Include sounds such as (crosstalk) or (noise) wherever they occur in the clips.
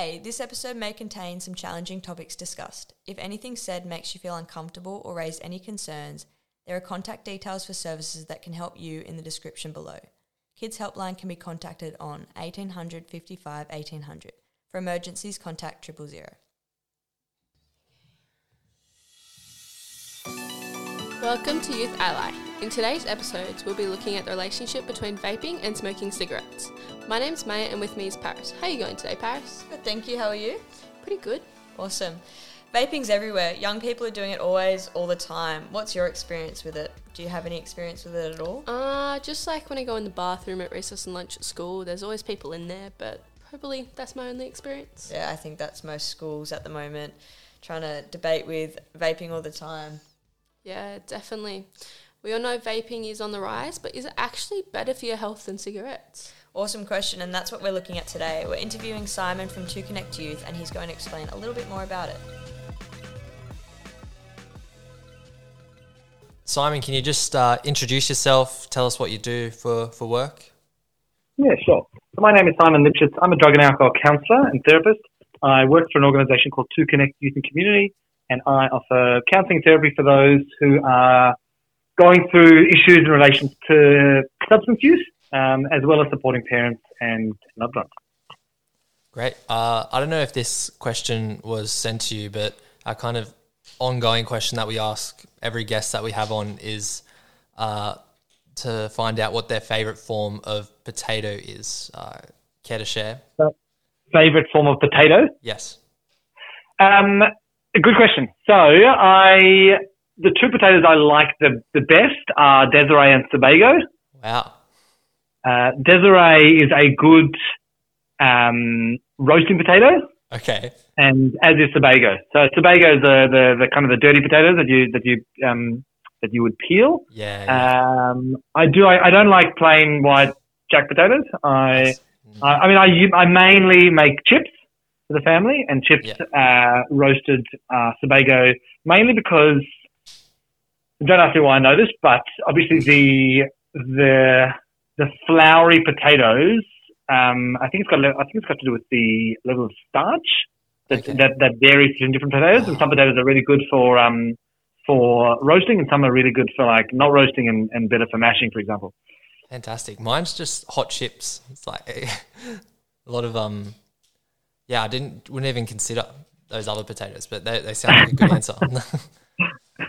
Hey, this episode may contain some challenging topics discussed. If anything said makes you feel uncomfortable or raise any concerns, there are contact details for services that can help you in the description below. Kids Helpline can be contacted on 1800 55 1800. For emergencies, contact 000. Welcome to Youth Ally. In today's episodes, we'll be looking at the relationship between vaping and smoking cigarettes. My name's Maya, and with me is Paris. How are you going today, Paris? Good, thank you. How are you? Pretty good. Awesome. Vaping's everywhere. Young people are doing it always, all the time. What's your experience with it? Do you have any experience with it at all? Uh, just like when I go in the bathroom at recess and lunch at school, there's always people in there, but probably that's my only experience. Yeah, I think that's most schools at the moment trying to debate with vaping all the time. Yeah, definitely. We all know vaping is on the rise, but is it actually better for your health than cigarettes? Awesome question, and that's what we're looking at today. We're interviewing Simon from 2Connect Youth, and he's going to explain a little bit more about it. Simon, can you just uh, introduce yourself? Tell us what you do for, for work. Yeah, sure. So my name is Simon Lipschitz. I'm a drug and alcohol counsellor and therapist. I work for an organisation called 2Connect Youth and Community, and I offer counselling therapy for those who are going through issues in relation to substance use, um, as well as supporting parents and loved ones. Great. Uh, I don't know if this question was sent to you, but our kind of ongoing question that we ask every guest that we have on is uh, to find out what their favourite form of potato is. Uh, care to share? Favorite form of potato? Yes. Um, good question. So I, the two potatoes I like the, the best are Desiree and Sebago. Wow. Uh, Desiree is a good um, roasting potato, Okay. and as is Sebago. So Sebago is the, the, the kind of the dirty potatoes that you that you um, that you would peel. Yeah. yeah. Um, I do. I, I don't like plain white jack potatoes. I. Mm. I, I mean, I, I mainly make chips for the family and chips uh, roasted uh, Sebago, mainly because don't ask me why I know this, but obviously the the the floury potatoes. Um, I think it's got I think it's got to do with the level of starch that Okay. that, that varies between different potatoes, and some potatoes are really good for um, for roasting, and some are really good for like not roasting and, and better for mashing, for example. Fantastic. Mine's just hot chips. It's like (laughs) a lot of um. Yeah, I didn't wouldn't even consider those other potatoes, but they, they sound like a good answer. (laughs)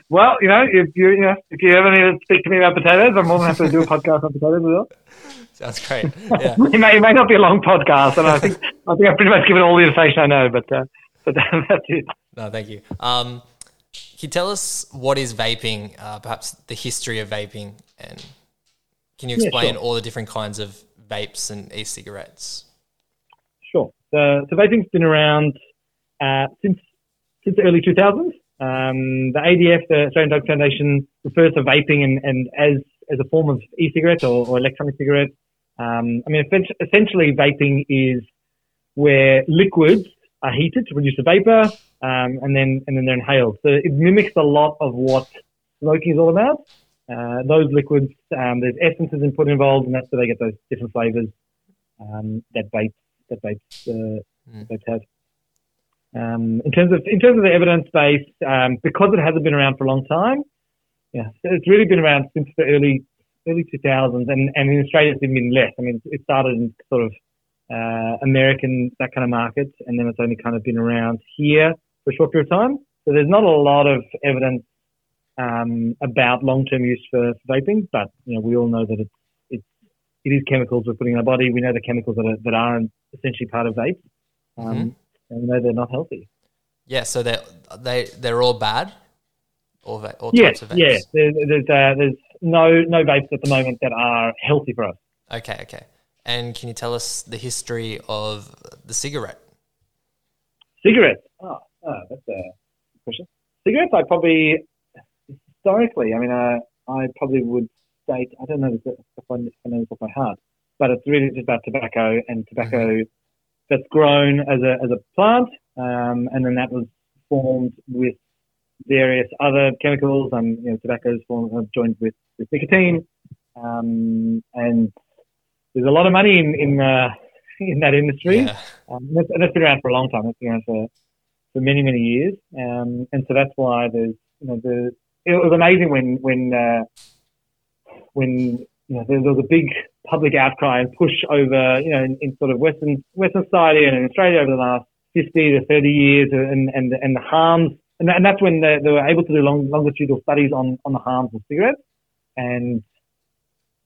Well, you know, if you, you know, if you ever need to speak to me about potatoes, I'm more than happy to do a podcast on potatoes as well. (laughs) Sounds great. Yeah. (laughs) It may, it may not be a long podcast, and I think I think I've pretty much given all the information I know, but uh, but that's it. No, thank you. Um, can you tell us what is vaping? Uh, perhaps the history of vaping, and can you Yeah, explain sure. all the different kinds of vapes and e-cigarettes? So, so vaping's been around uh, since since the early 2000s. Um, the ADF, the Australian Drug Foundation, refers to vaping and, and as as a form of e-cigarette or, or electronic cigarette. Um, I mean, essentially, vaping is where liquids are heated to produce a vapor, um, and then and then they're inhaled. So it mimics a lot of what smoking is all about. Uh, those liquids, um, there's essences and put involved, and that's where they get those different flavors um, that vapes that vapes uh, Mm. vapes have. Um, in terms of in terms of the evidence base, um, because it hasn't been around for a long time, yeah, it's really been around since the early early 2000s, and, and in Australia it's even been less. I mean, it started in sort of uh, American that kind of market, and then it's only kind of been around here for a short period of time. So there's not a lot of evidence um, about long-term use for, for vaping, but you know we all know that it's it's it is chemicals we're putting in our body. We know the chemicals that are that are essentially part of vapes, um, Mhm. and we know they're not healthy. Yeah, so they they they're all bad, all va- all Yes, types of vapes. yeah. There's there's, uh, there's no no vapes at the moment that are healthy for us. Okay, okay. And can you tell us the history of the cigarette? Cigarettes. Oh, oh that's a question. Cigarettes, I probably historically, I mean, uh, I probably would state I don't know if I know this off by heart, but it's really just about tobacco and tobacco that's grown as a as a plant, um, and then that was formed with various other chemicals. Um, you know, tobacco is formed uh, joined with with nicotine, um, and there's a lot of money in in uh, (laughs) in that industry. Yeah. Um, and, that's, and that's been around for a long time. It's been around for, for many, many years. Um, and so that's why there's, you know, the, it was amazing when, when, uh, when, you know, there, was a big public outcry and push over, you know, in, in sort of Western, Western society and in Australia over the last 50 to 30 years and, and, and the harms. And, and that's when they, they were able to do long, longitudinal studies on, on the harms of cigarettes. And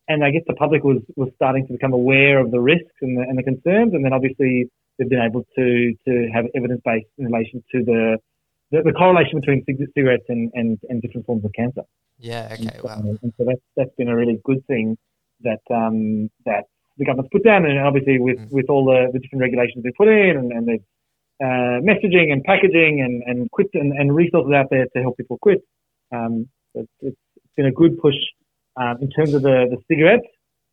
and I guess the public was, was starting to become aware of the risks and the, and the concerns, and then obviously they've been able to to have evidence based in relation to the, the, the correlation between cigarettes and, and, and different forms of cancer. Yeah. Okay. Wow. and so that's that's been a really good thing that um, that the government's put down, and obviously with, Mm. with all the, the different regulations they put in, and, and the uh, messaging and packaging and and quit and, and resources out there to help people quit. Um, it's, it's been a good push um, in terms of the, the cigarette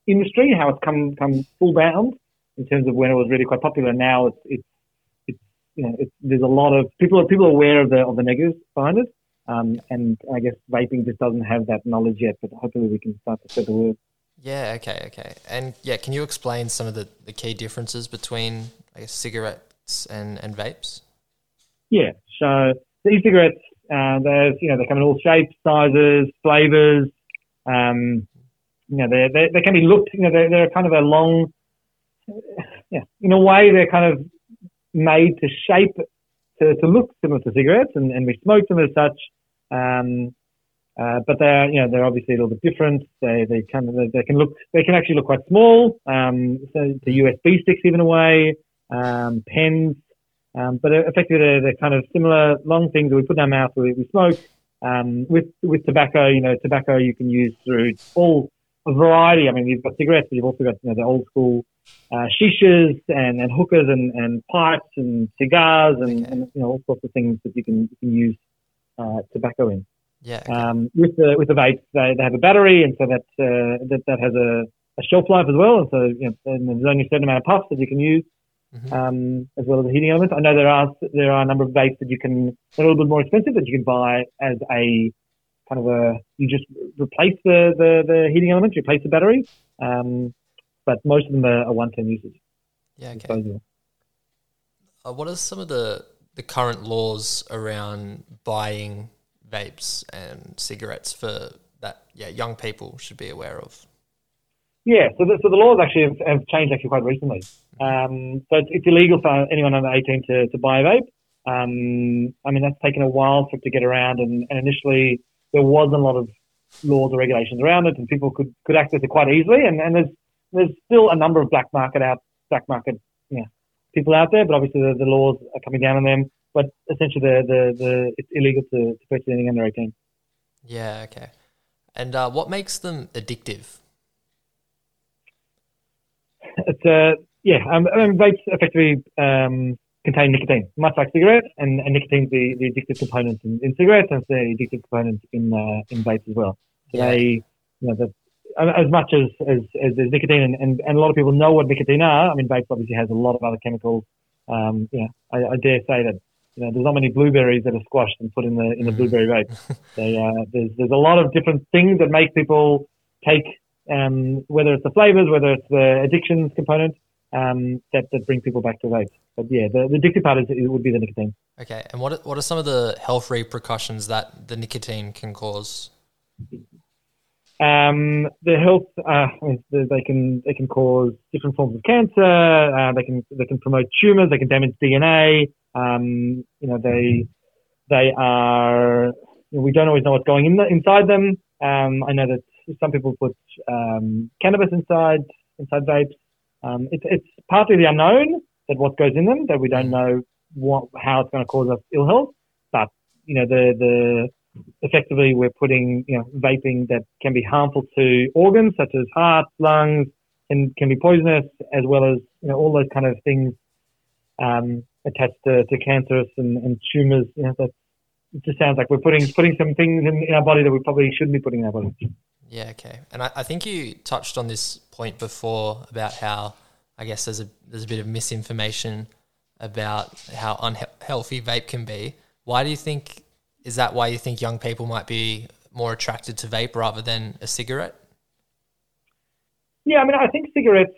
industry, how it's come come full bound in terms of when it was really quite popular. Now it's it's, it's you know it's, there's a lot of people are people are aware of the of the negatives behind it, um, and I guess vaping just doesn't have that knowledge yet. But hopefully we can start to spread the word. Yeah. Okay. Okay. And yeah, can you explain some of the, the key differences between I guess cigarettes and, and vapes? Yeah. So the e-cigarettes, uh, there's you know they come in all shapes, sizes, flavors. Um, you know they they they can be looked. You know they're, they're kind of a long. Yeah. In a way, they're kind of made to shape to, to look similar to cigarettes, and, and we smoke them as such. Um, uh, but they're you know they're obviously a little bit different. They they kind of they can look they can actually look quite small. Um, so the USB sticks even away. Um, pens. Um, but effectively, they're, they're kind of similar long things that we put in our mouth, we, we smoke. Um, with with tobacco, you know, tobacco you can use through all a variety. I mean, you've got cigarettes, but you've also got you know the old school uh, shishas and, and hookahs and, and pipes and cigars and, and you know all sorts of things that you can you can use tobacco in. Yeah. Okay. Um, with the with the vapes, they, they have a battery, and so that uh, that that has a, a shelf life as well. And so you know, and there's only a certain amount of puffs that you can use Mhm. um, as well as the heating elements. I know there are there are a number of vapes that you can they're a little bit more expensive that you can buy as a kind of a you just replace the the, the heating elements, replace the battery. Um, but most of them are, are one-time usage. yeah. Okay. Uh, what are some of the, the current laws around buying vapes and cigarettes for that yeah young people should be aware of? Yeah, so the, so the laws actually have, have changed actually quite recently. Um, so it's, it's illegal for anyone under 18 to, to buy a vape. Um, I mean, that's taken a while for it to get around, and, and initially there wasn't a lot of laws or regulations around it, and people could, could access it quite easily. And, and there's there's still a number of black market out black market people out there, but obviously the, the laws are coming down on them. But essentially, the, the, the it's illegal to, to purchase anything under 18. Yeah. Okay. And uh, what makes them addictive? (laughs) It's uh, yeah, um, I mean, vapes effectively um, contain nicotine, much like cigarettes, and, and nicotine's the, the addictive component in, in cigarettes, and it's the addictive component in uh, in vapes as well. So Yeah. they, you know, the, as much as as, as there's nicotine, and, and, and a lot of people know what nicotine are. I mean, vapes obviously has a lot of other chemicals. Um, you know, I, I dare say that you know there's not many blueberries that are squashed and put in the in the blueberry vape. (laughs) they, uh, there's there's a lot of different things that make people take um, whether it's the flavors, whether it's the addictions component, um, that, that bring people back to vapes. But yeah, the, the addictive part is, it would be the nicotine. Okay. And what are, what are some of the health repercussions that the nicotine can cause? Um, the health, uh, they can they can cause different forms of cancer. Uh, they can they can promote tumors. They can damage DNA. Um, you know, they they are. You know, we don't always know what's going in the, inside them. Um, I know that some people put um, cannabis inside inside vapes. Um, it's it's partly the unknown that what goes in them that we don't know what how it's going to cause us ill health. But you know the the effectively we're putting you know vaping that can be harmful to organs such as heart, lungs, can can be poisonous as well as you know all those kind of things um, attached to, to cancerous and, and tumors. You know that it just sounds like we're putting putting some things in, in our body that we probably shouldn't be putting in our body. Yeah, okay. And I, I think you touched on this point before about how I guess there's a there's a bit of misinformation about how unhealthy vape can be. Why do you think is that why you think young people might be more attracted to vape rather than a cigarette? Yeah, I mean, I think cigarettes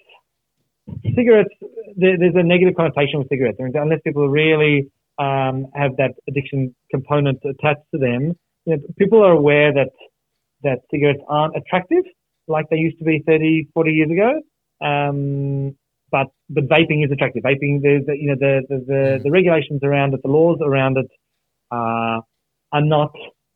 cigarettes, there, there's a negative connotation with cigarettes. Unless people really um, have that addiction component attached to them, you know, people are aware that that cigarettes aren't attractive like they used to be 30, 40 years ago. Um, but but vaping is attractive. Vaping, the, the you know the, the the, the regulations around it, the laws around it, uh, are not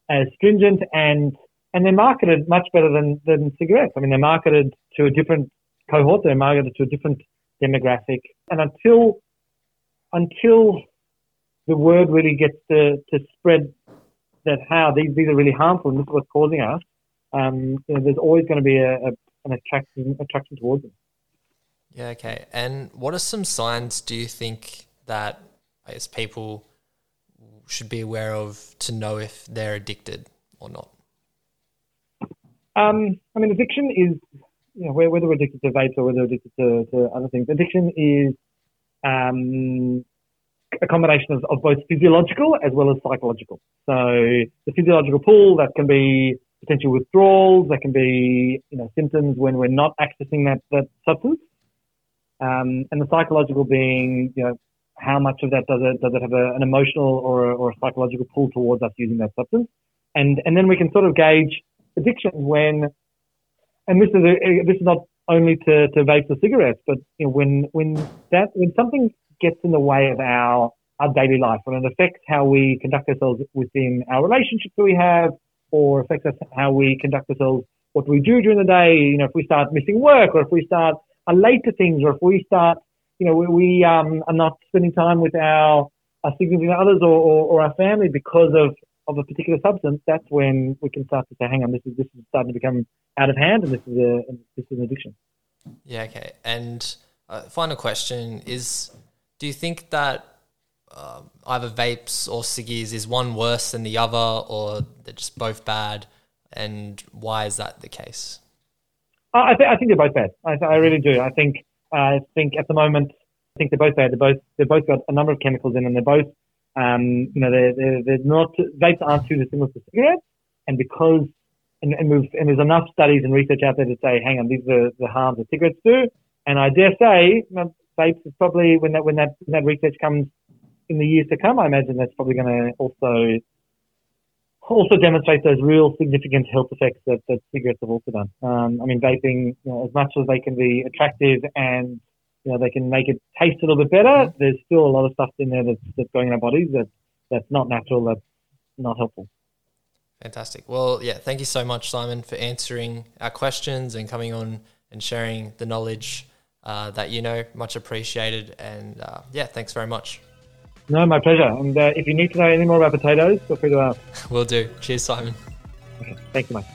as stringent and and they're marketed much better than than cigarettes. I mean, they're marketed to a different cohort. They're marketed to a different demographic. And until until the word really gets to, to spread that how these, these are really harmful and this is what's causing us, um, you know, there's always going to be a, a, an attraction attraction towards them. Yeah, okay. And what are some signs do you think that I guess people should be aware of to know if they're addicted or not? Um, I mean, addiction is, you know, whether we're addicted to vapes or whether we're addicted to, to other things, addiction is um, a combination of, of, both physiological as well as psychological. So the physiological pull that can be potential withdrawals, that can be you know symptoms when we're not accessing that that substance, um, and the psychological being you know how much of that does it does it have a, an emotional or a, or a psychological pull towards us using that substance, and and then we can sort of gauge addiction when, and this is a, this is not only to, to vapes or cigarettes, but you know, when when that when something gets in the way of our our daily life, when it affects how we conduct ourselves within our relationships that we have, or affects us how we conduct ourselves, what we do during the day. You know, if we start missing work, or if we start uh, are late to things, or if we start, you know, we, we um, are not spending time with our, our significant others or, or, or our family because of of a particular substance, that's when we can start to say, "Hang on, this is this is starting to become out of hand, and this is a this is an addiction." Yeah. Okay. And uh, final question is: Do you think that uh, either vapes or ciggies is one worse than the other, or they're just both bad? And why is that the case? I, th- I think they're both bad. I, I really do. I think I think at the moment, I think they're both bad. They're both they've both got a number of chemicals in, and they're both um, you know, they're, they're, they're not, vapes aren't too dissimilar to cigarettes. And because, and, and, and there's enough studies and research out there to say, hang on, these are the harms that cigarettes do. And I dare say, vapes is probably, when that, when that, when that research comes in the years to come, I imagine that's probably going to also, also demonstrate those real significant health effects that, that cigarettes have also done. Um, I mean, vaping, you know, as much as they can be attractive and you know, they can make it taste a little bit better. Mm-hmm. There's still a lot of stuff in there that's, that's going in our bodies that, that's not natural, that's not helpful. Fantastic. Well, yeah, thank you so much, Simon, for answering our questions and coming on and sharing the knowledge uh, that you know. Much appreciated. And uh, yeah, thanks very much. No, my pleasure. And uh, if you need to know any more about potatoes, feel free to ask. Will do. Cheers, Simon. Okay. Thank you, Mike.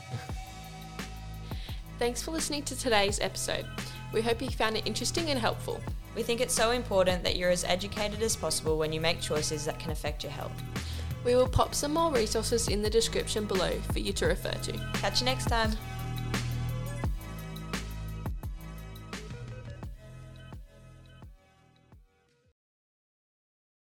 Thanks for listening to today's episode. We hope you found it interesting and helpful. We think it's so important that you're as educated as possible when you make choices that can affect your health. We will pop some more resources in the description below for you to refer to. Catch you next time.